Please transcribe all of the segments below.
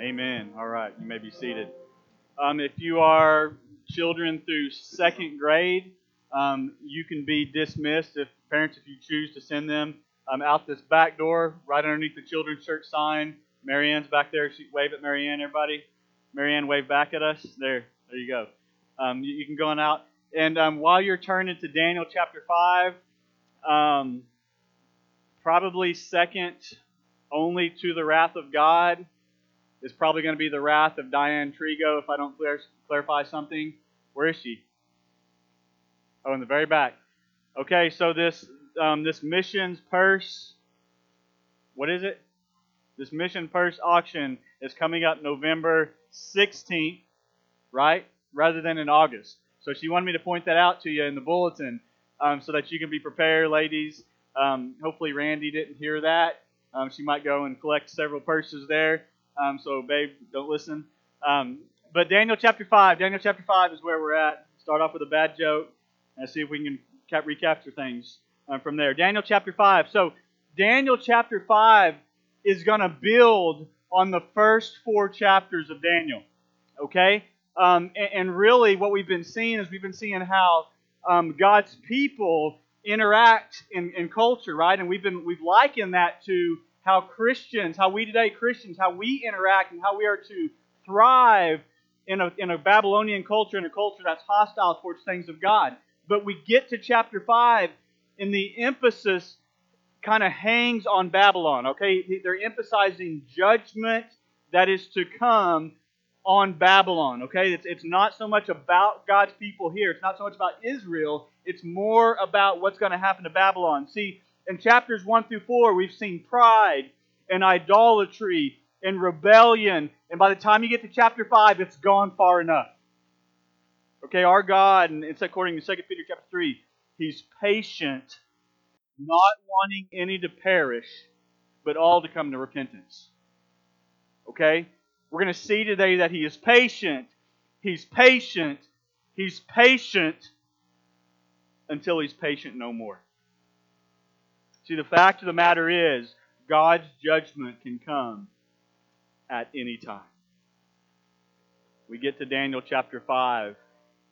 Amen. All right, you may be seated. Um, if you are children through second grade, um, you can be dismissed if parents, if you choose to send them um, out this back door, right underneath the children's church sign. Marianne's back there. She wave at Marianne, everybody. Marianne, wave back at us. There, there you go. Um, you, you, can go on out. And um, while you're turning to Daniel chapter five, um, probably second only to the wrath of God is probably going to be the wrath of Diane Trigo if I don't clarify something. Where is she? Oh, in the very back. Okay, so this um, this missions purse, what is it? This mission purse auction is coming up November 16th, right? Rather than in August. So she wanted me to point that out to you in the bulletin um, so that you can be prepared, ladies. Um, hopefully, Randy didn't hear that. Um, she might go and collect several purses there. Um, so, babe, don't listen. Um, but Daniel chapter 5, Daniel chapter 5 is where we're at. Start off with a bad joke and see if we can cap- recapture things um, from there. Daniel chapter 5. So, Daniel chapter 5 is going to build on the first four chapters of Daniel. Okay? Um, and, and, really, what we've been seeing is we've been seeing how um, God's people interact in, in culture, right? And we've been we've likened that to how Christians, how we today Christians, how we interact and how we are to thrive in a, in a Babylonian culture, in a culture that's hostile towards things of God. But we get to chapter 5, and the emphasis kind of hangs on Babylon, okay? They're emphasizing judgment that is to come on Babylon, okay? It's, it's not so much about God's people here, it's not so much about Israel, it's more about what's going to happen to Babylon. See, in chapters 1 through 4, we've seen pride and idolatry and rebellion. And by the time you get to chapter 5, it's gone far enough. Okay, our God, and it's according to 2 Peter chapter 3, He's patient, not wanting any to perish, but all to come to repentance. Okay? We're going to see today that He is patient. He's patient. He's patient until He's patient no more. See, the fact of the matter is, God's judgment can come at any time. We get to Daniel chapter 5,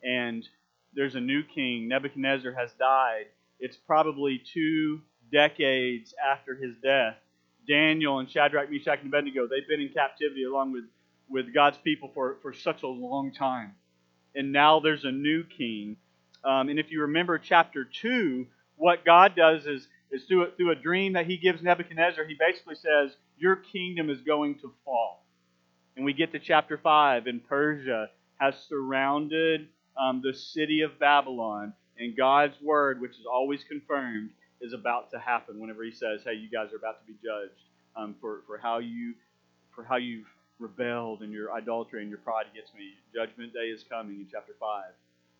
and there's a new king. Nebuchadnezzar has died. It's probably two decades after his death. Daniel and Shadrach, Meshach, and Abednego, they've been in captivity along with, with God's people for, for such a long time. And now there's a new king. Um, and if you remember chapter 2, what God does is is through a, through a dream that he gives Nebuchadnezzar, he basically says, Your kingdom is going to fall. And we get to chapter 5, and Persia has surrounded um, the city of Babylon, and God's word, which is always confirmed, is about to happen whenever he says, Hey, you guys are about to be judged um, for, for how you for how you've rebelled and your idolatry and your pride against me. Judgment day is coming in chapter 5.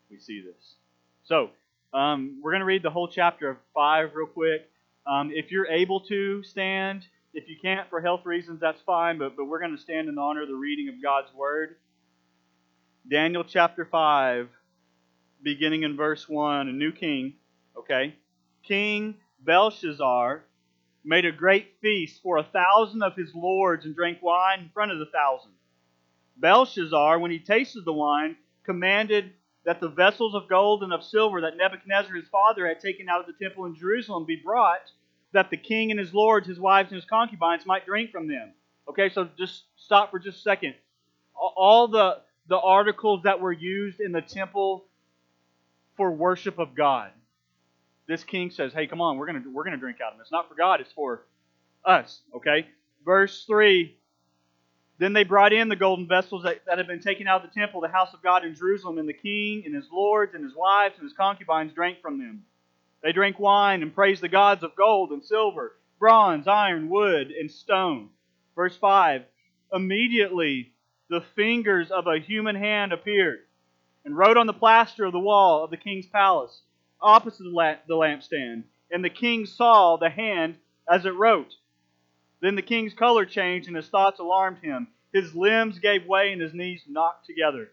We see this. So, um, we're going to read the whole chapter of 5 real quick. Um, if you're able to stand, if you can't for health reasons, that's fine, but, but we're going to stand in honor of the reading of God's Word. Daniel chapter 5, beginning in verse 1, a new king, okay? King Belshazzar made a great feast for a thousand of his lords and drank wine in front of the thousand. Belshazzar, when he tasted the wine, commanded that the vessels of gold and of silver that Nebuchadnezzar his father had taken out of the temple in Jerusalem be brought, that the king and his lords, his wives, and his concubines might drink from them. Okay, so just stop for just a second. All the, the articles that were used in the temple for worship of God. This king says, hey, come on, we're going to we're gonna drink out of them. It's not for God, it's for us. Okay? Verse 3 then they brought in the golden vessels that, that had been taken out of the temple, the house of God in Jerusalem, and the king and his lords and his wives and his concubines drank from them. They drank wine and praised the gods of gold and silver, bronze, iron, wood, and stone. Verse 5 Immediately the fingers of a human hand appeared and wrote on the plaster of the wall of the king's palace, opposite the lampstand. And the king saw the hand as it wrote. Then the king's color changed, and his thoughts alarmed him. His limbs gave way, and his knees knocked together.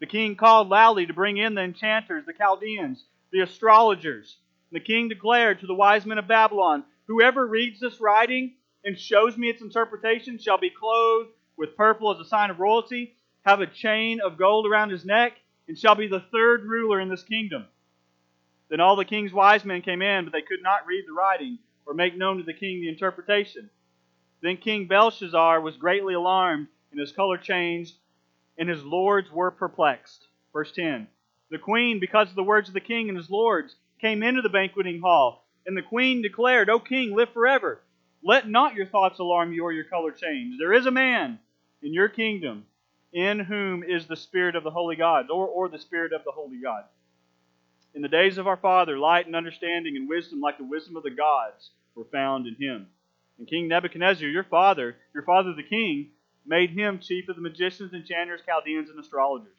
The king called loudly to bring in the enchanters, the Chaldeans, the astrologers. The king declared to the wise men of Babylon Whoever reads this writing and shows me its interpretation shall be clothed with purple as a sign of royalty, have a chain of gold around his neck, and shall be the third ruler in this kingdom. Then all the king's wise men came in, but they could not read the writing or make known to the king the interpretation. Then King Belshazzar was greatly alarmed, and his color changed, and his lords were perplexed. Verse 10 The queen, because of the words of the king and his lords, came into the banqueting hall, and the queen declared, O king, live forever. Let not your thoughts alarm you or your color change. There is a man in your kingdom in whom is the Spirit of the holy gods, or, or the Spirit of the holy God. In the days of our father, light and understanding and wisdom, like the wisdom of the gods, were found in him. And King Nebuchadnezzar, your father, your father the king, made him chief of the magicians, enchanters, Chaldeans, and astrologers.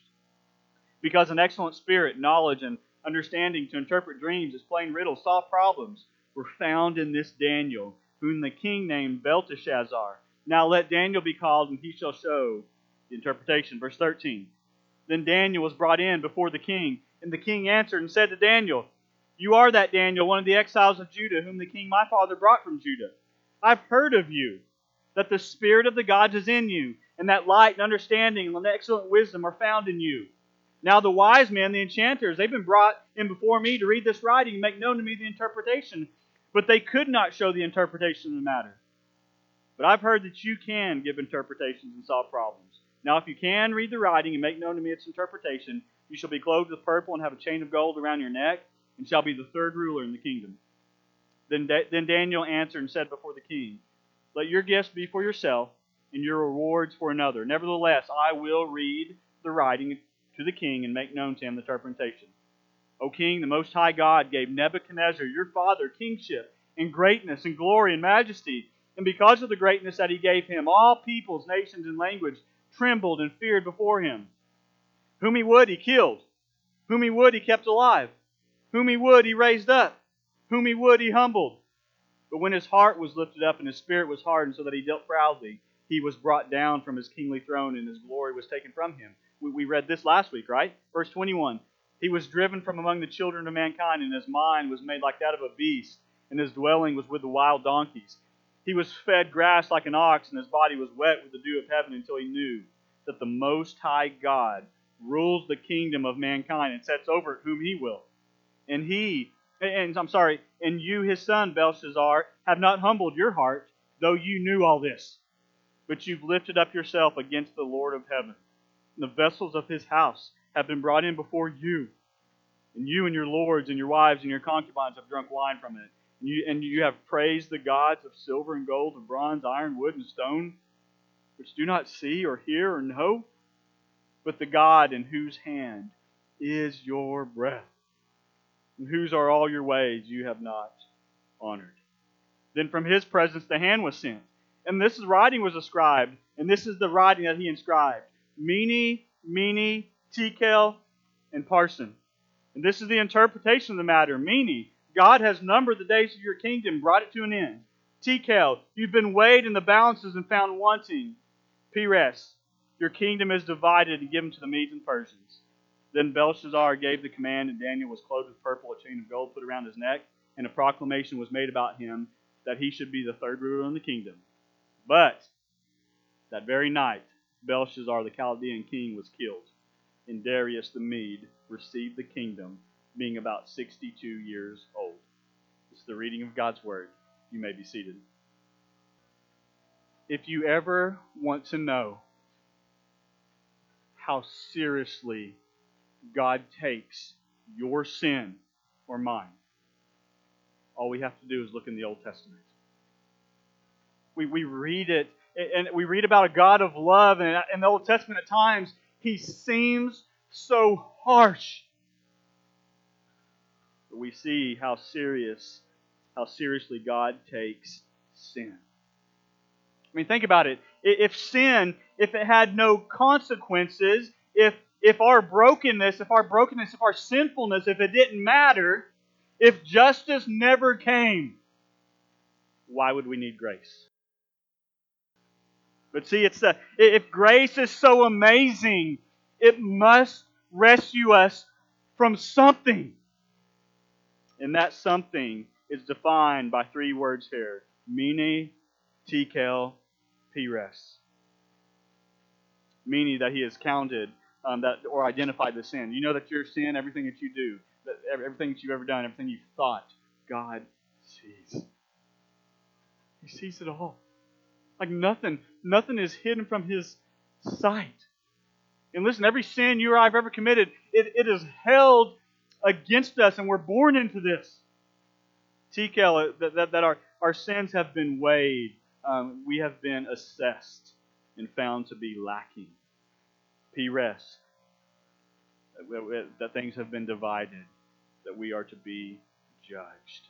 Because an excellent spirit, knowledge, and understanding to interpret dreams, explain riddles, solve problems, were found in this Daniel, whom the king named Belteshazzar. Now let Daniel be called, and he shall show the interpretation. Verse 13. Then Daniel was brought in before the king, and the king answered and said to Daniel, You are that Daniel, one of the exiles of Judah, whom the king my father brought from Judah. I've heard of you, that the Spirit of the gods is in you, and that light and understanding and excellent wisdom are found in you. Now the wise men, the enchanters, they've been brought in before me to read this writing and make known to me the interpretation, but they could not show the interpretation of the matter. But I've heard that you can give interpretations and solve problems. Now, if you can read the writing and make known to me its interpretation, you shall be clothed with purple and have a chain of gold around your neck, and shall be the third ruler in the kingdom. Then, then Daniel answered and said before the king, Let your gifts be for yourself, and your rewards for another. Nevertheless, I will read the writing to the king and make known to him the interpretation. O king, the Most High God gave Nebuchadnezzar, your father, kingship and greatness and glory and majesty. And because of the greatness that he gave him, all peoples, nations, and language trembled and feared before him. Whom he would, he killed. Whom he would, he kept alive. Whom he would, he raised up. Whom he would, he humbled. But when his heart was lifted up and his spirit was hardened, so that he dealt proudly, he was brought down from his kingly throne and his glory was taken from him. We, we read this last week, right? Verse 21. He was driven from among the children of mankind, and his mind was made like that of a beast, and his dwelling was with the wild donkeys. He was fed grass like an ox, and his body was wet with the dew of heaven until he knew that the Most High God rules the kingdom of mankind and sets over it whom he will. And he, and I'm sorry, and you, his son, Belshazzar, have not humbled your heart, though you knew all this. But you've lifted up yourself against the Lord of heaven. And the vessels of his house have been brought in before you. And you and your lords and your wives and your concubines have drunk wine from it. And you, and you have praised the gods of silver and gold and bronze, iron, wood, and stone, which do not see or hear or know, but the God in whose hand is your breath, and whose are all your ways you have not honored. Then from his presence the hand was sent, and this writing was ascribed, and this is the writing that he inscribed Mene, Mene, Tekel, and Parsin. And this is the interpretation of the matter. Mene, God has numbered the days of your kingdom, brought it to an end. Tekel, you've been weighed in the balances and found wanting. Peres, your kingdom is divided and given to the Medes and Persians. Then Belshazzar gave the command, and Daniel was clothed with purple, a chain of gold put around his neck, and a proclamation was made about him that he should be the third ruler in the kingdom. But that very night, Belshazzar, the Chaldean king, was killed, and Darius the Mede received the kingdom being about 62 years old. This is the reading of God's Word. You may be seated. If you ever want to know how seriously God takes your sin or mine, all we have to do is look in the Old Testament. We, we read it, and we read about a God of love, and in the Old Testament at times, he seems so harsh But we see how serious, how seriously God takes sin. I mean, think about it. If sin, if it had no consequences, if if our brokenness, if our brokenness, if our sinfulness, if it didn't matter, if justice never came, why would we need grace? But see, it's the, if grace is so amazing, it must rescue us from something. And that something is defined by three words here Mene, Tekel, Peres. meaning that He is counted um, that or identified the sin. You know that your sin, everything that you do, that everything that you've ever done, everything you've thought, God sees. He sees it all. Like nothing, nothing is hidden from His sight. And listen, every sin you or I have ever committed, it, it is held against us, and we're born into this. Tekel, that, that, that our, our sins have been weighed, um, we have been assessed and found to be lacking. Peres, that, that things have been divided, that we are to be judged.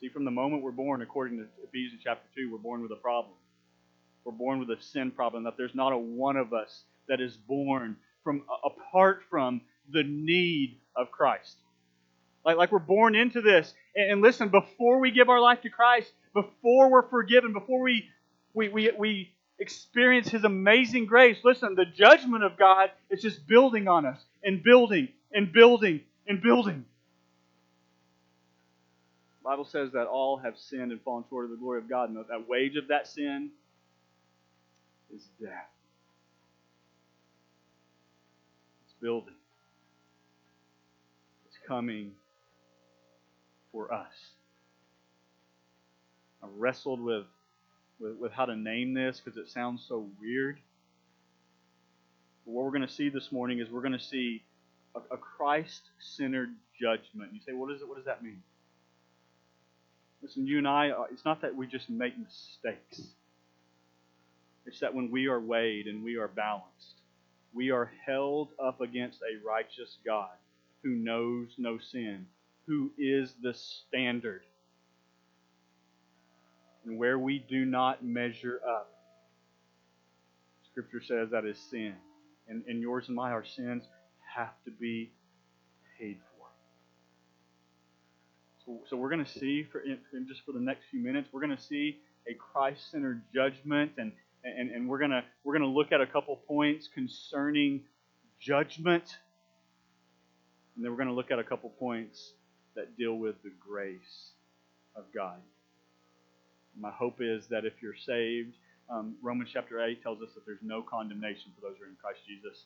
See, from the moment we're born, according to Ephesians chapter 2, we're born with a problem. We're born with a sin problem, that there's not a one of us that is born from apart from the need of Christ. Like, like we're born into this. And, and listen, before we give our life to Christ, before we're forgiven, before we, we, we, we experience His amazing grace, listen, the judgment of God is just building on us and building and building and building. The Bible says that all have sinned and fallen short of the glory of God, and that wage of that sin is death. It's building. It's coming for us. I wrestled with, with, with how to name this because it sounds so weird. But what we're going to see this morning is we're going to see a, a Christ centered judgment. You say, what is it? What does that mean? Listen, you and I, uh, it's not that we just make mistakes. It's that when we are weighed and we are balanced, we are held up against a righteous God who knows no sin, who is the standard. And where we do not measure up, Scripture says that is sin. And, and yours and my, our sins have to be paid for. So, so we're going to see, for just for the next few minutes, we're going to see a Christ-centered judgment, and, and, and we're going to we're to look at a couple points concerning judgment, and then we're going to look at a couple points that deal with the grace of God. My hope is that if you're saved, um, Romans chapter 8 tells us that there's no condemnation for those who are in Christ Jesus,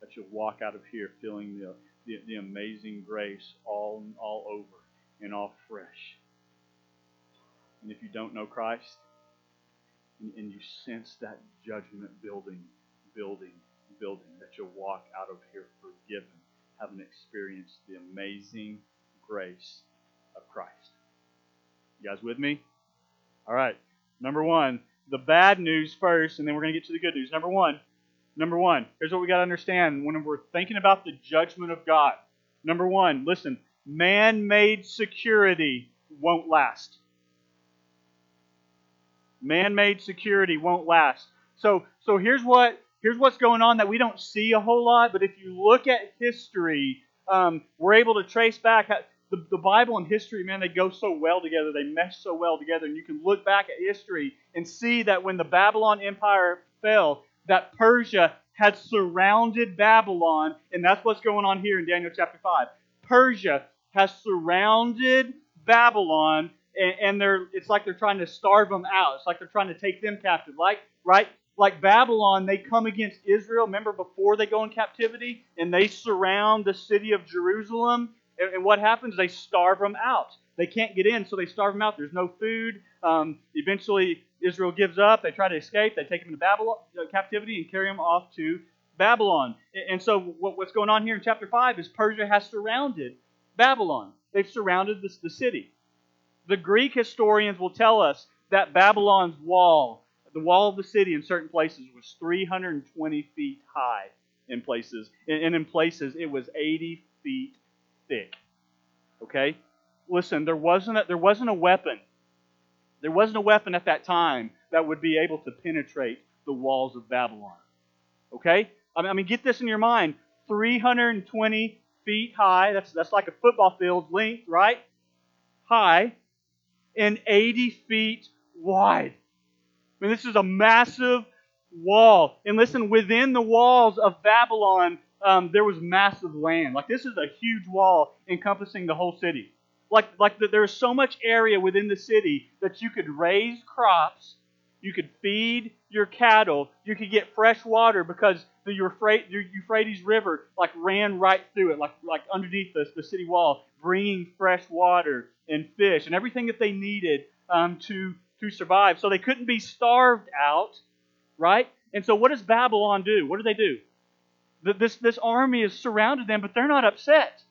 that you'll walk out of here feeling the, the, the amazing grace all, all over and all fresh. And if you don't know Christ, and, and you sense that judgment building, building, building, that you'll walk out of here forgiven, having experienced the amazing grace of Christ. You guys with me? All right. Number one, the bad news first, and then we're going to get to the good news. Number one, number one, here's what we got to understand when we're thinking about the judgment of God. Number one, listen, man made security won't last. Man made security won't last. So, so here's what here's what's going on that we don't see a whole lot, but if you look at history, um, we're able to trace back the, the Bible and history, man, they go so well together. They mesh so well together. And you can look back at history and see that when the Babylon Empire fell, that Persia had surrounded Babylon. And that's what's going on here in Daniel chapter 5. Persia has surrounded Babylon, and, and they're it's like they're trying to starve them out. It's like they're trying to take them captive. Like, right? Like Babylon, they come against Israel. Remember before they go in captivity? And they surround the city of Jerusalem and, what happens? They starve them out. They can't get in, so they starve them out. There's no food. Um, eventually, Israel gives up. They try to escape. They take them into Babylon uh, captivity and carry them off to Babylon. And so, what, what's going on here in chapter 5 is Persia has surrounded Babylon. They've surrounded the city. The Greek historians will tell us that Babylon's wall, the wall of the city in certain places, was 320 feet high in places. And in places, it was 80 feet thick. Okay? Listen, there wasn't a, there wasn't a weapon. There wasn't a weapon at that time that would be able to penetrate the walls of Babylon. Okay? I mean, get this in your mind. 320 feet high. That's, that's like a football field length, right? High. And 80 feet wide. I mean, this is a massive wall. And listen, within the walls of Babylon, um, there was massive land. Like this is a huge wall encompassing the whole city. Like like the, there's so much area within the city that you could raise crops, You could feed your cattle. You could get fresh water because the Euphrates River like ran right through it, like like underneath the, the city wall, bringing fresh water and fish and everything that they needed um, to to survive. So they couldn't be starved out, right? And so what does Babylon do? What do they do? This this army has surrounded them, but they're not upset.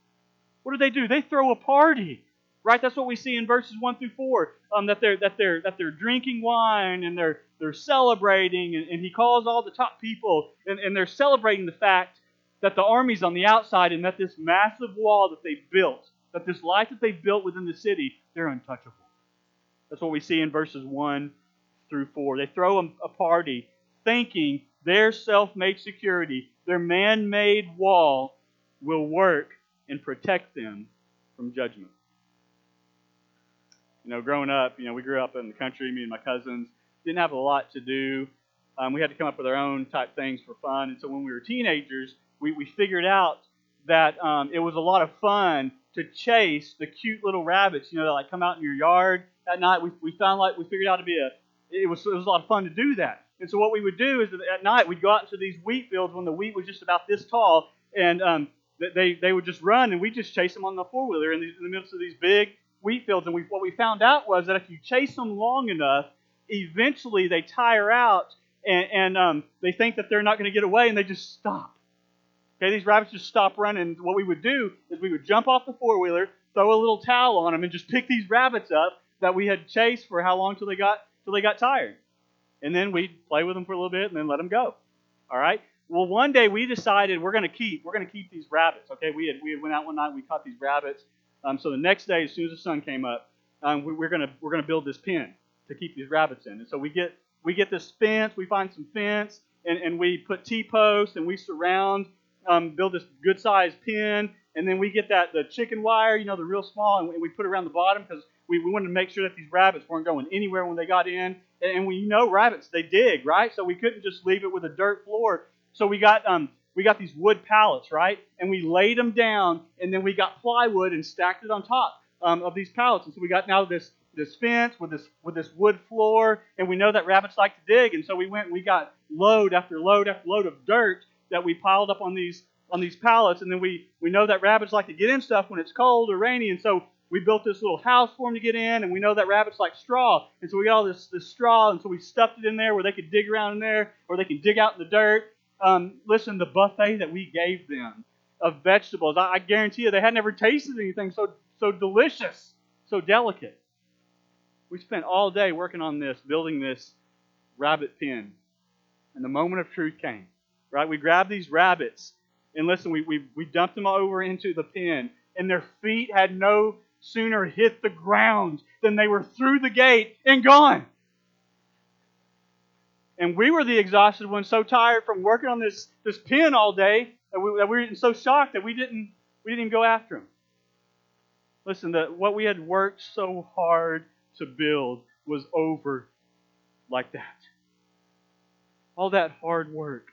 What do they do? They throw a party right? That's what we see in verses one through four. Um, that they're that they're that they're drinking wine and they're they're celebrating, and, and he calls all the top people, and, and they're celebrating the fact that the army's on the outside, and that this massive wall that they built, that this life that they built within the city, they're untouchable. That's what we see in verses one through four. They throw a, a party, thinking their self-made security, their man-made wall, will work and protect them from judgment you know, growing up, you know, we grew up in the country, me and my cousins, didn't have a lot to do. Um, we had to come up with our own type things for fun. And so when we were teenagers, we, we figured out that um, it was a lot of fun to chase the cute little rabbits, you know, that like come out in your yard at night. We, we found like we figured out to be a, it was, it was a lot of fun to do that. And so what we would do is at night we'd go out into these wheat fields when the wheat was just about this tall, and um, they, they would just run, and we just chase them on the four wheeler in, in the midst of these big wheat fields. And we, what we found out was that if you chase them long enough, eventually they tire out and, and um, they think that they're not going to get away and they just stop. Okay, these rabbits just stop running. What we would do is we would jump off the four wheeler, throw a little towel on them, and just pick these rabbits up that we had chased for how long till they got till they got tired, and then we'd play with them for a little bit and then let them go. All right. Well, one day we decided we're going to keep we're going to keep these rabbits. Okay, we had we had went out one night we caught these rabbits um, so the next day, as soon as the sun came up, um, we, are gonna we're gonna build this pen to keep these rabbits in. And so we get we get this fence, we find some fence, and, and we put T posts and we surround, um, build this good sized pen, and then we get that the chicken wire, you know, the real small, and we, we put it around the bottom because we, we wanted to make sure that these rabbits weren't going anywhere when they got in. And we know rabbits, they dig, right? So we couldn't just leave it with a dirt floor. So we got um, we got these wood pallets, right? And we laid them down, and then we got plywood and stacked it on top um, of these pallets. And so we got now this this fence with this with this wood floor, and we know that rabbits like to dig, and so we went and we got load after load after load of dirt that we piled up on these on these pallets, and then we we know that rabbits like to get in stuff when it's cold or rainy, and so we built this little house for them to get in, and we know that rabbits like straw, and so we got all this this straw, and so we stuffed it in there where they could dig around in there, or they can dig out in the dirt, um, listen, the buffet that we gave them of vegetables, I, I guarantee you they had never tasted anything so, so delicious, so delicate. We spent all day working on this, building this rabbit pen. And the moment of truth came. Right? We grabbed these rabbits, and listen, we, we, we dumped them over into the pen, and their feet had no sooner hit the ground than they were through the gate and gone. And we were the exhausted ones, so tired from working on this, this pen all day that we, that we were so shocked that we didn't, we didn't even go after him. Listen, that what we had worked so hard to build was over like that. All that hard work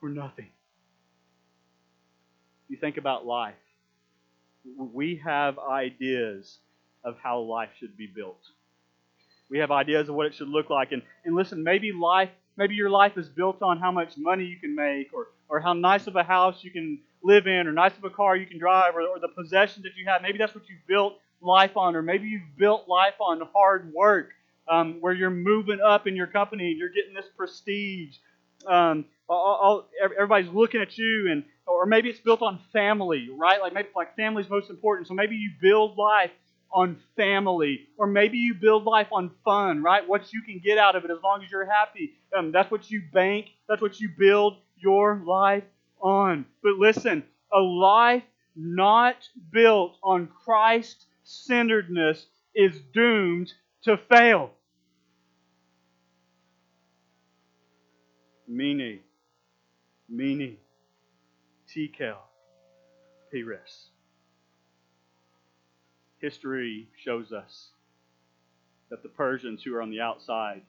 for nothing. You think about life. We have ideas of how life should be built. We have ideas of what it should look like. And, and listen, maybe life, maybe your life is built on how much money you can make or, or how nice of a house you can live in or nice of a car you can drive or, or the possessions that you have. Maybe that's what you've built life on. Or maybe you've built life on hard work um, where you're moving up in your company and you're getting this prestige. Um, all, all, everybody's looking at you and or maybe it's built on family, right? Like maybe like family's most important. So maybe you build life on family, or maybe you build life on fun, right? What you can get out of it as long as you're happy. Um, that's what you bank, that's what you build your life on. But listen, a life not built on Christ centeredness is doomed to fail. Tekel, Peres history shows us that the Persians who are on the outside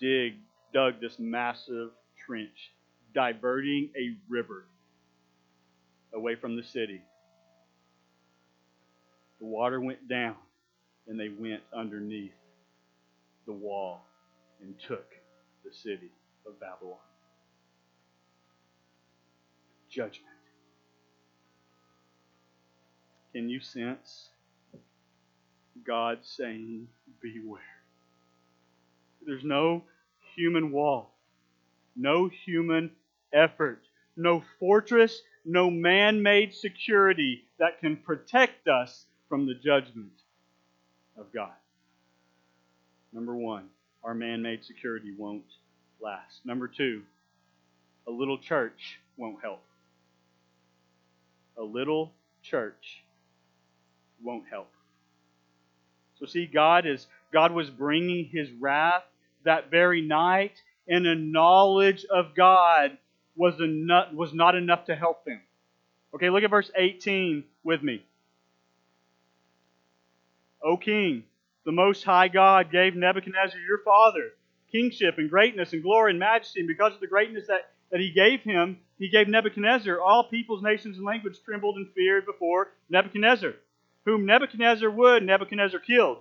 dig dug this massive trench, diverting a river away from the city. The water went down and they went underneath the wall and took the city of Babylon. Judgment. Can you sense God saying, Beware? There's no human wall, no human effort, no fortress, no man made security that can protect us from the judgment of God. Number one, our man made security won't last. Number two, a little church won't help. A little church won't help. So see, God is God was bringing His wrath that very night, and a knowledge of God was enough, was not enough to help them. Okay, look at verse 18 with me. O King, the Most High God gave Nebuchadnezzar your father kingship and greatness and glory and majesty, and because of the greatness that, that he gave him, he gave Nebuchadnezzar. All peoples, nations, and languages trembled and feared before Nebuchadnezzar. Whom Nebuchadnezzar would, Nebuchadnezzar killed.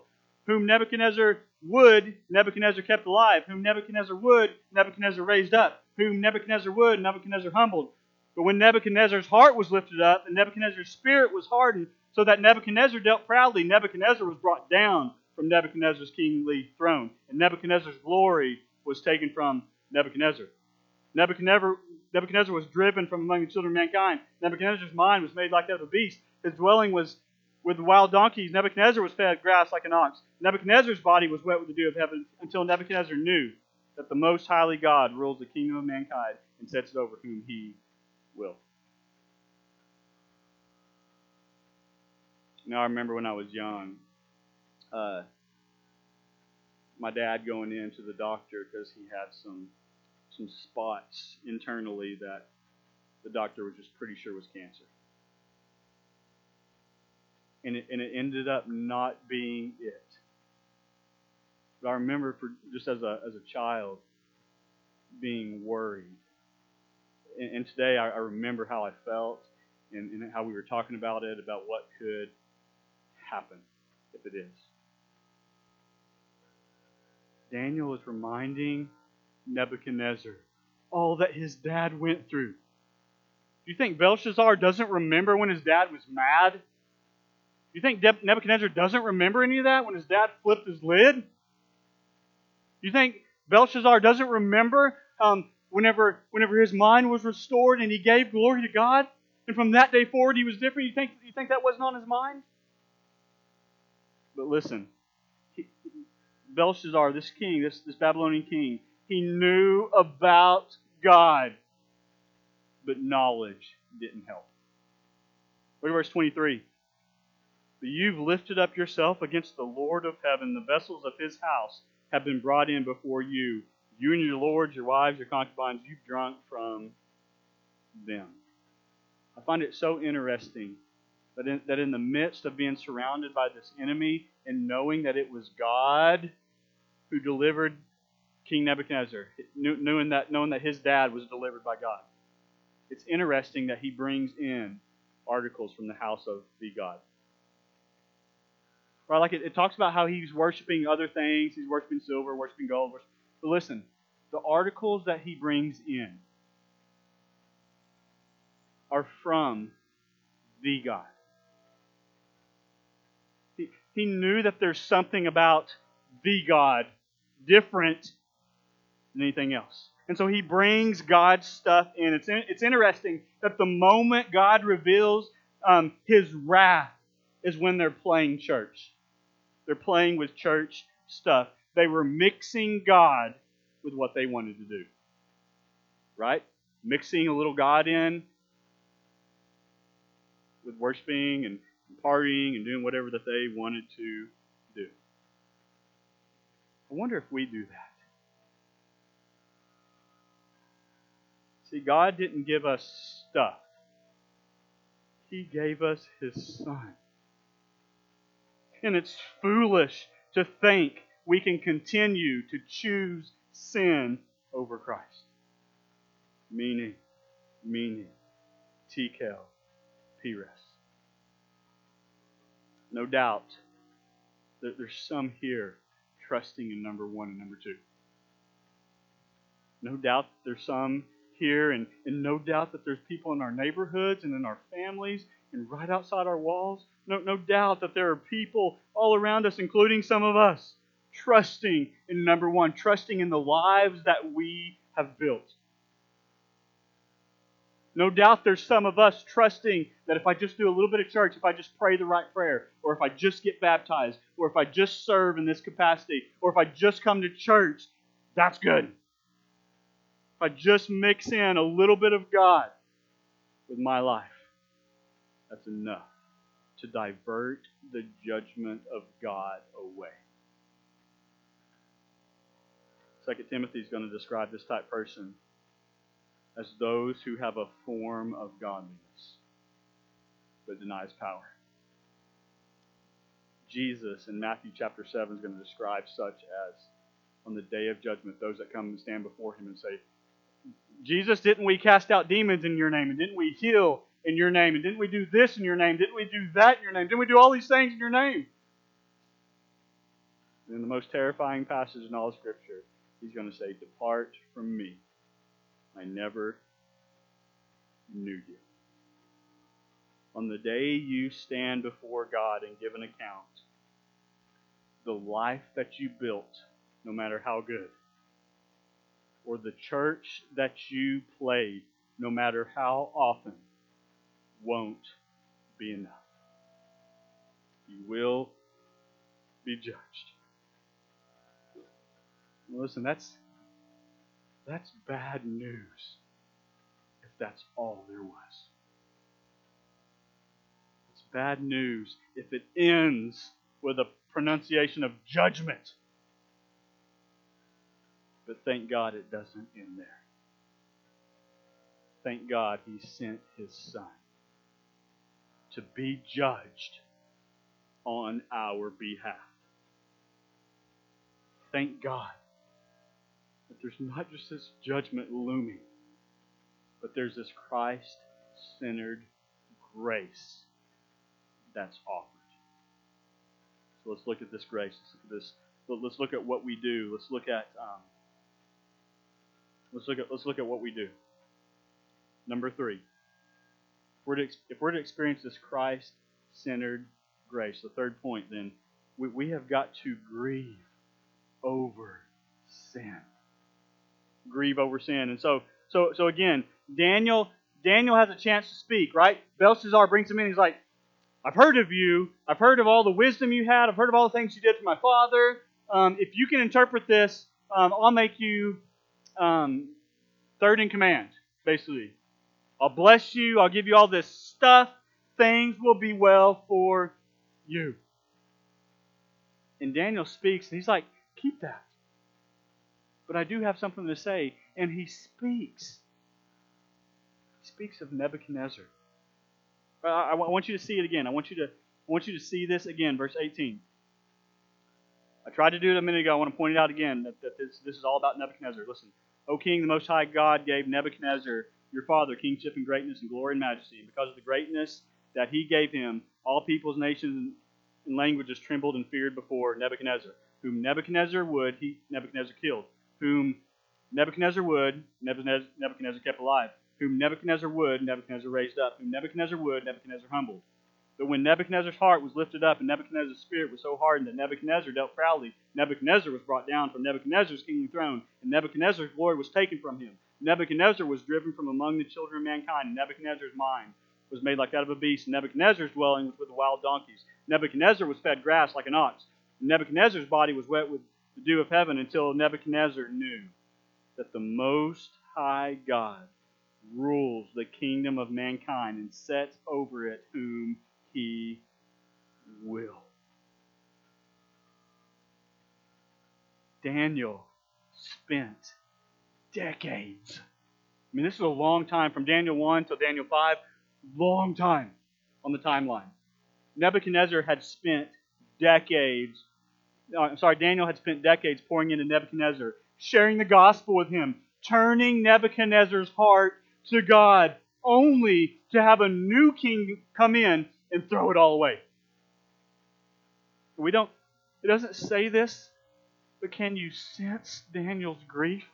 Whom Nebuchadnezzar would, Nebuchadnezzar kept alive. Whom Nebuchadnezzar would, Nebuchadnezzar raised up. Whom Nebuchadnezzar would, Nebuchadnezzar humbled. But when Nebuchadnezzar's heart was lifted up, and Nebuchadnezzar's spirit was hardened, so that Nebuchadnezzar dealt proudly, Nebuchadnezzar was brought down from Nebuchadnezzar's kingly throne, and Nebuchadnezzar's glory was taken from Nebuchadnezzar. Nebuchadnezzar, Nebuchadnezzar was driven from among the children of mankind. Nebuchadnezzar's mind was made like that of a beast. His dwelling was with wild donkeys. Nebuchadnezzar was fed grass like an ox. Nebuchadnezzar's body was wet with the dew of heaven until Nebuchadnezzar knew that the most highly God rules the kingdom of mankind and sets it over whom he will. Now, I remember when I was young, uh, my dad going into the doctor because he had some some spots internally that the doctor was just pretty sure was cancer. And it, and it ended up not being it. But I remember for just as a as a child being worried. And, and today I, I, remember how I felt and, and how we were talking about it, about what could happen if it is. Daniel is reminding Nebuchadnezzar all that his dad went through. Do you think Belshazzar doesn't remember when his dad was mad? Do you think Nebuchadnezzar doesn't remember any of that when his dad flipped his lid? Do you think Belshazzar doesn't remember um, whenever, whenever his mind was restored and he gave glory to God? And from that day forward he was different? You think, you think that wasn't on his mind? But listen, Belshazzar, this king, this, this Babylonian king, he knew about God, but knowledge didn't help. Look at verse 23. But you've lifted up yourself against the Lord of heaven. The vessels of his house have been brought in before you. You and your lords, your wives, your concubines, you've drunk from them. I find it so interesting that in, that in the midst of being surrounded by this enemy and knowing that it was God who delivered King Nebuchadnezzar, knowing that, knowing that his dad was delivered by God. It's interesting that he brings in articles from the house of the God. Right, like it, it talks about how he's worshiping other things. He's worshiping silver, worshiping gold. Worshiping, but listen, the articles that he brings in are from the God. He, he knew that there's something about the God different than anything else. And so he brings God's stuff in. It's, in, it's interesting that the moment God reveals um, his wrath is when they're playing church. They're playing with church stuff. They were mixing God with what they wanted to do. Right? Mixing a little God in with worshiping and partying and doing whatever that they wanted to do. I wonder if we do that. See, God didn't give us stuff, He gave us His Son. And it's foolish to think we can continue to choose sin over Christ. Mene, Mene, Tekel, Peres. No doubt that there's some here trusting in number one and number two. No doubt there's some here, and, and no doubt that there's people in our neighborhoods and in our families and right outside our walls. No, no doubt that there are people all around us, including some of us, trusting in number one, trusting in the lives that we have built. No doubt there's some of us trusting that if I just do a little bit of church, if I just pray the right prayer, or if I just get baptized, or if I just serve in this capacity, or if I just come to church, that's good. I just mix in a little bit of God with my life, that's enough to divert the judgment of God away. Second Timothy is going to describe this type person as those who have a form of godliness but denies power. Jesus in Matthew chapter 7 is going to describe such as on the day of judgment, those that come and stand before him and say, Jesus, didn't we cast out demons in your name? And didn't we heal in your name? And didn't we do this in your name? Didn't we do that in your name? Didn't we do all these things in your name? And in the most terrifying passage in all of Scripture, he's going to say, Depart from me. I never knew you. On the day you stand before God and give an account, the life that you built, no matter how good, or the church that you played, no matter how often, won't be enough. You will be judged. Listen, that's that's bad news if that's all there was. It's bad news if it ends with a pronunciation of judgment. But thank God it doesn't end there. Thank God he sent his son to be judged on our behalf. Thank God that there's not just this judgment looming, but there's this Christ centered grace that's offered. So let's look at this grace. Let's look at this. Let's look at what we do. Let's look at um, let's look at let's look at what we do. Number three. If we're to, if we're to experience this Christ centered grace, the third point, then we, we have got to grieve over sin grieve over sin. And so, so, so again, Daniel, Daniel has a chance to speak, right? Belshazzar brings him in. He's like, I've heard of you. I've heard of all the wisdom you had. I've heard of all the things you did for my father. Um, if you can interpret this, um, I'll make you um, third in command, basically. I'll bless you. I'll give you all this stuff. Things will be well for you. And Daniel speaks, and he's like, keep that but I do have something to say. And he speaks. He speaks of Nebuchadnezzar. I, I want you to see it again. I want you to, I want you to see this again, verse 18. I tried to do it a minute ago. I want to point it out again that, that this, this is all about Nebuchadnezzar. Listen, O king, the Most High God gave Nebuchadnezzar, your father, kingship and greatness and glory and majesty. And because of the greatness that he gave him, all peoples, nations, and languages trembled and feared before Nebuchadnezzar, whom Nebuchadnezzar would, he Nebuchadnezzar killed whom Nebuchadnezzar would, Nebuchadnezzar, Nebuchadnezzar kept alive, whom Nebuchadnezzar would, Nebuchadnezzar raised up, whom Nebuchadnezzar would, Nebuchadnezzar humbled. But when Nebuchadnezzar's heart was lifted up and Nebuchadnezzar's spirit was so hardened that Nebuchadnezzar dealt proudly, Nebuchadnezzar was brought down from Nebuchadnezzar's kingly throne, and Nebuchadnezzar's glory was taken from him. Nebuchadnezzar was driven from among the children of mankind, and Nebuchadnezzar's mind was made like that of a beast, and Nebuchadnezzar's dwelling was with the wild donkeys. Nebuchadnezzar was fed grass like an ox. Nebuchadnezzar's body was wet with the dew of heaven until Nebuchadnezzar knew that the Most High God rules the kingdom of mankind and sets over it whom he will. Daniel spent decades. I mean, this is a long time from Daniel 1 till Daniel 5, long time on the timeline. Nebuchadnezzar had spent decades uh, I'm sorry, Daniel had spent decades pouring into Nebuchadnezzar, sharing the gospel with him, turning Nebuchadnezzar's heart to God, only to have a new king come in and throw it all away. We don't, it doesn't say this, But can you sense Daniel's grief?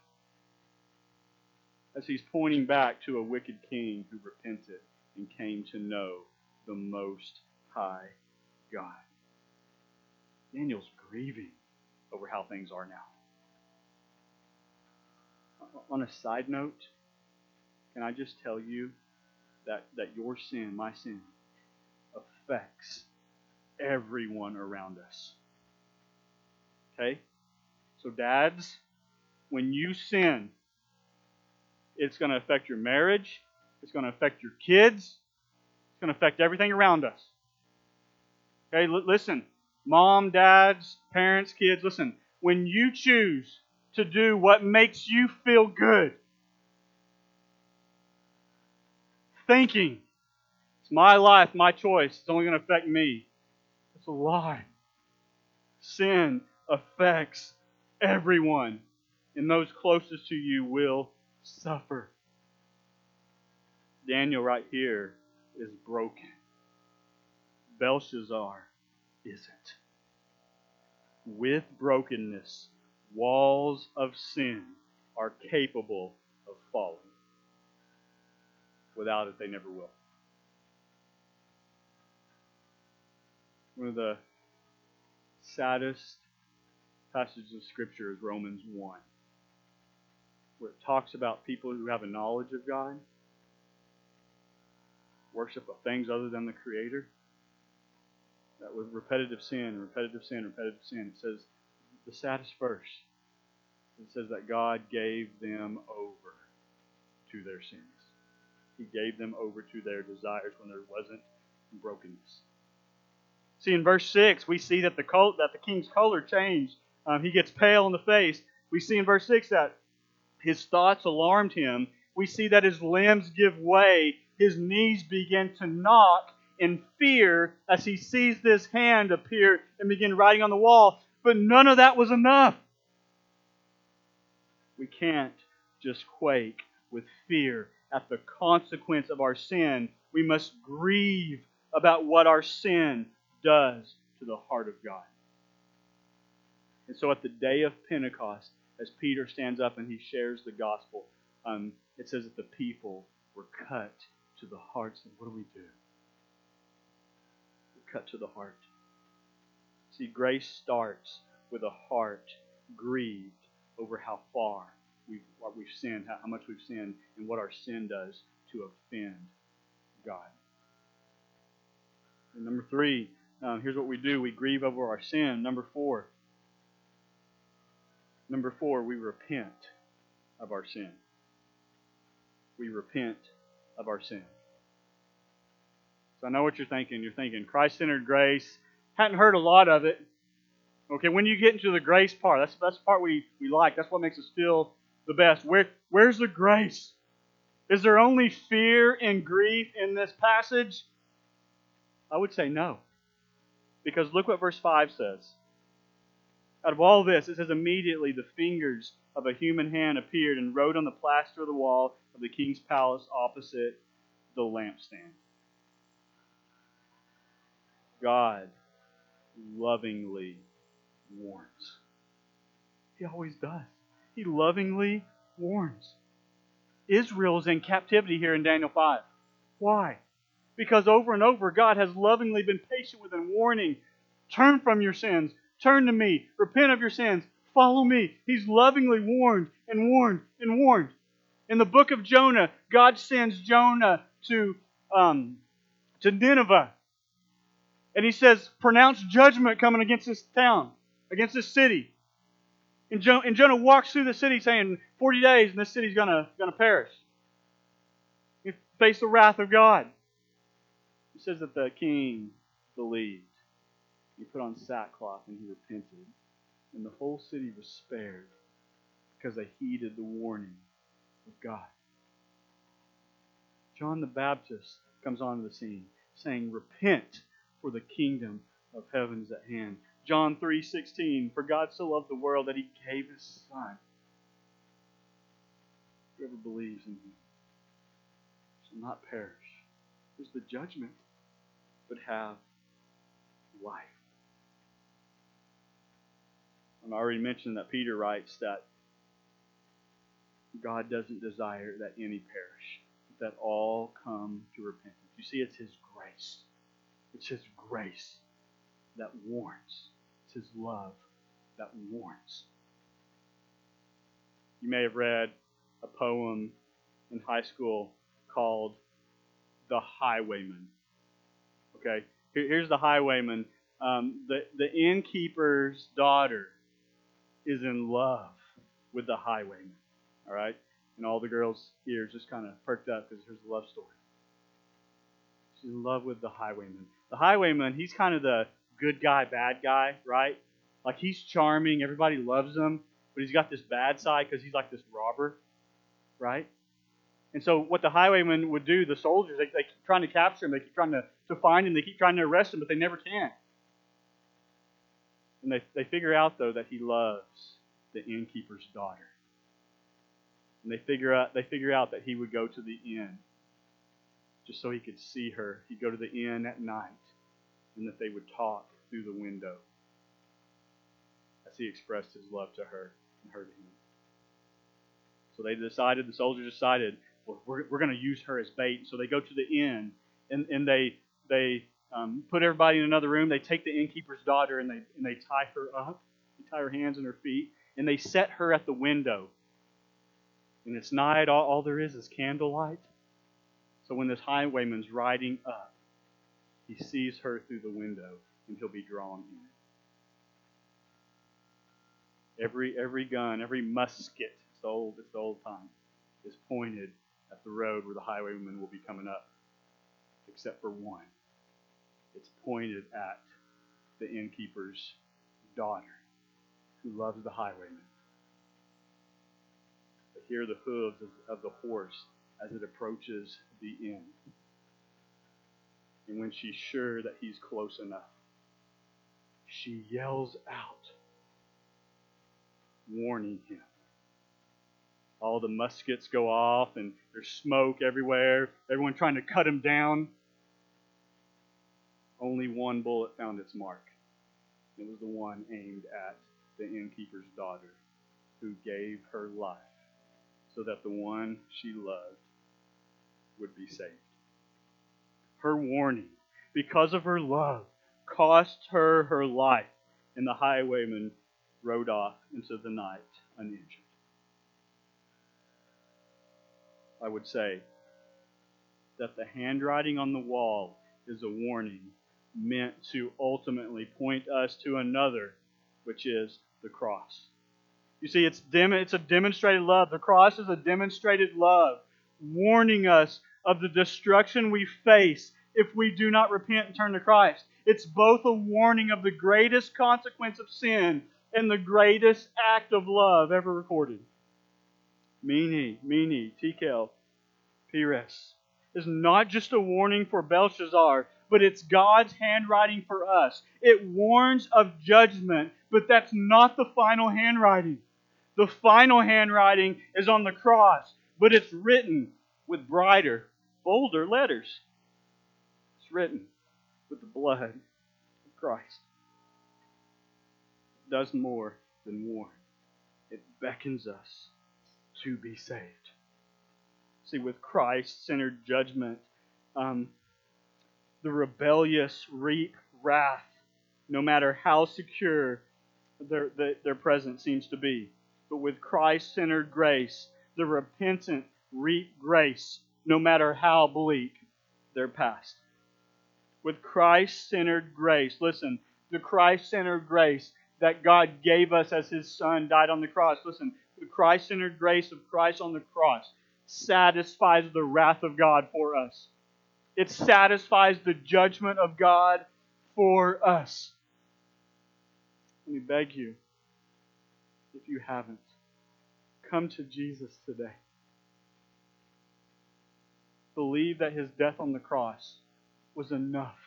As he's pointing back to a wicked king who repented and came to know the Most High God. Daniel's grieving over how things are now. On a side note, can I just tell you that, that your sin, my sin, affects everyone around us? Okay? So, dads, when you sin, it's going to affect your marriage, it's going to affect your kids, it's going to affect everything around us. Okay, L- listen, mom, dads, parents, kids, listen. When you choose to do what makes you feel good, thinking, it's my life, my choice, it's only going to affect me, it's a lie. Sin affects everyone, and those closest to you will suffer. Daniel, right here, is broken. Belshazzar isn't. With brokenness, walls of sin are capable of falling. Without it, they never will. One of the saddest passages of Scripture is Romans 1, where it talks about people who have a knowledge of God, worship of things other than the Creator. That with repetitive sin, repetitive sin, repetitive sin, it says the saddest verse. It says that God gave them over to their sins. He gave them over to their desires when there wasn't brokenness. See, in verse 6, we see that the, col- that the king's color changed um, he gets pale in the face. We see in verse 6 that his thoughts alarmed him. We see that his limbs give way. His knees begin to knock in fear as he sees this hand appear and begin writing on the wall. But none of that was enough. We can't just quake with fear at the consequence of our sin. We must grieve about what our sin does to the heart of God. And so at the day of Pentecost, as Peter stands up and he shares the gospel, um, it says that the people were cut to the hearts. What do we do? We're cut to the heart. See, grace starts with a heart grieved over how far we've, what we've sinned, how, how much we've sinned, and what our sin does to offend God. And number three, um, here's what we do we grieve over our sin. Number four, Number four, we repent of our sin. We repent of our sin. So I know what you're thinking. You're thinking Christ centered grace. Hadn't heard a lot of it. Okay, when you get into the grace part, that's, that's the part we, we like. That's what makes us feel the best. Where, where's the grace? Is there only fear and grief in this passage? I would say no. Because look what verse 5 says. Out of all this, it says immediately the fingers of a human hand appeared and wrote on the plaster of the wall of the king's palace opposite the lampstand. God lovingly warns. He always does. He lovingly warns. Israel is in captivity here in Daniel 5. Why? Because over and over, God has lovingly been patient with them, warning, turn from your sins, Turn to me. Repent of your sins. Follow me. He's lovingly warned and warned and warned. In the book of Jonah, God sends Jonah to, um, to Nineveh. And he says, pronounce judgment coming against this town, against this city. And, jo- and Jonah walks through the city saying, 40 days and this city's going to perish. You face the wrath of God. He says that the king believed. He put on sackcloth and he repented. And the whole city was spared because they heeded the warning of God. John the Baptist comes onto the scene saying, Repent, for the kingdom of heaven is at hand. John 3:16, For God so loved the world that he gave his son. Whoever believes in him shall not perish. There's the judgment, but have life. I already mentioned that Peter writes that God doesn't desire that any perish, but that all come to repentance. You see, it's His grace. It's His grace that warns. It's His love that warns. You may have read a poem in high school called The Highwayman. Okay, here's the highwayman. Um, the, the innkeeper's daughter is in love with the highwayman. All right? And all the girls' ears just kind of perked up because here's the love story. She's in love with the highwayman. The highwayman, he's kind of the good guy, bad guy, right? Like he's charming, everybody loves him, but he's got this bad side because he's like this robber, right? And so what the highwaymen would do, the soldiers, they, they keep trying to capture him, they keep trying to, to find him, they keep trying to arrest him, but they never can. And they, they figure out, though, that he loves the innkeeper's daughter. And they figure out they figure out that he would go to the inn just so he could see her. He'd go to the inn at night and that they would talk through the window as he expressed his love to her and her to him. So they decided, the soldiers decided, well, we're, we're going to use her as bait. So they go to the inn and, and they they um, put everybody in another room. They take the innkeeper's daughter and they and they tie her up. They tie her hands and her feet and they set her at the window. And it's night. All, all there is is candlelight. So when this highwayman's riding up, he sees her through the window and he'll be drawn in. Every every gun, every musket, it's old, it's old time, is pointed at the road where the highwayman will be coming up, except for one. It's pointed at the innkeeper's daughter, who loves the highwayman. But hear the hooves of the horse as it approaches the inn. And when she's sure that he's close enough, she yells out, warning him. All the muskets go off, and there's smoke everywhere. Everyone trying to cut him down. Only one bullet found its mark. It was the one aimed at the innkeeper's daughter, who gave her life so that the one she loved would be saved. Her warning, because of her love, cost her her life, and the highwayman rode off into the night uninjured. I would say that the handwriting on the wall is a warning meant to ultimately point us to another, which is the cross. You see, it's, dem- it's a demonstrated love. The cross is a demonstrated love, warning us of the destruction we face if we do not repent and turn to Christ. It's both a warning of the greatest consequence of sin and the greatest act of love ever recorded. Mene, Mene, Tekel, Peres is not just a warning for Belshazzar, but it's God's handwriting for us. It warns of judgment, but that's not the final handwriting. The final handwriting is on the cross, but it's written with brighter, bolder letters. It's written with the blood of Christ. It does more than warn, it beckons us to be saved. See, with Christ centered judgment, um, the rebellious reap wrath, no matter how secure their, their, their presence seems to be. But with Christ centered grace, the repentant reap grace, no matter how bleak their past. With Christ centered grace, listen, the Christ centered grace that God gave us as His Son died on the cross. Listen, the Christ centered grace of Christ on the cross satisfies the wrath of God for us. It satisfies the judgment of God for us. Let me beg you, if you haven't, come to Jesus today. Believe that his death on the cross was enough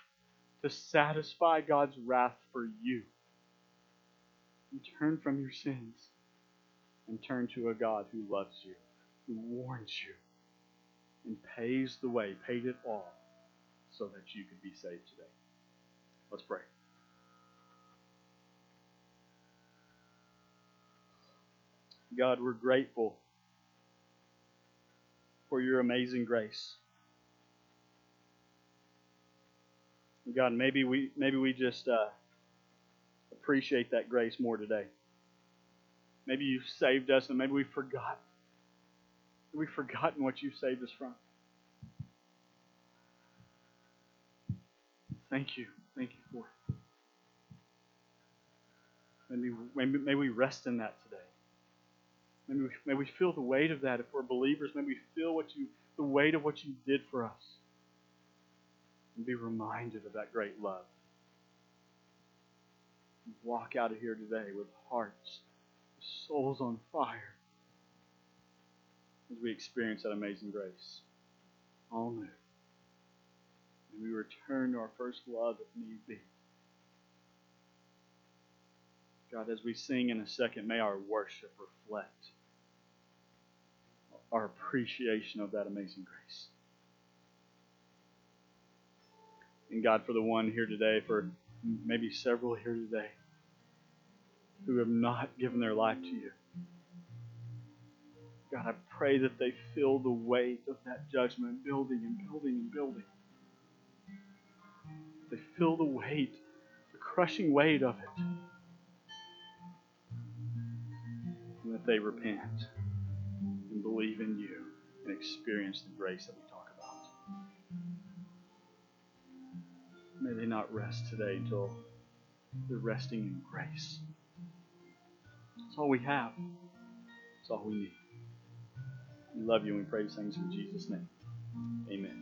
to satisfy God's wrath for you. And turn from your sins and turn to a God who loves you who warns you and pays the way, paid it all, so that you could be saved today. Let's pray. God, we're grateful for your amazing grace. God, maybe we maybe we just uh, appreciate that grace more today. Maybe you've saved us, and maybe we forgot. We've forgotten what you've saved us from. Thank you. Thank you for it. Maybe, maybe, may we rest in that today. Maybe we, may we feel the weight of that if we're believers. May we feel what you, the weight of what you did for us. And be reminded of that great love. Walk out of here today with hearts, souls on fire, as we experience that amazing grace. All new. And we return to our first love if need be. God, as we sing in a second, may our worship reflect our appreciation of that amazing grace. And God, for the one here today, for maybe several here today who have not given their life to you, God, I pray that they feel the weight of that judgment building and building and building. They feel the weight, the crushing weight of it. And that they repent and believe in you and experience the grace that we talk about. May they not rest today until they're resting in grace. That's all we have. That's all we need. We love you and we pray these things in Jesus' name. Amen.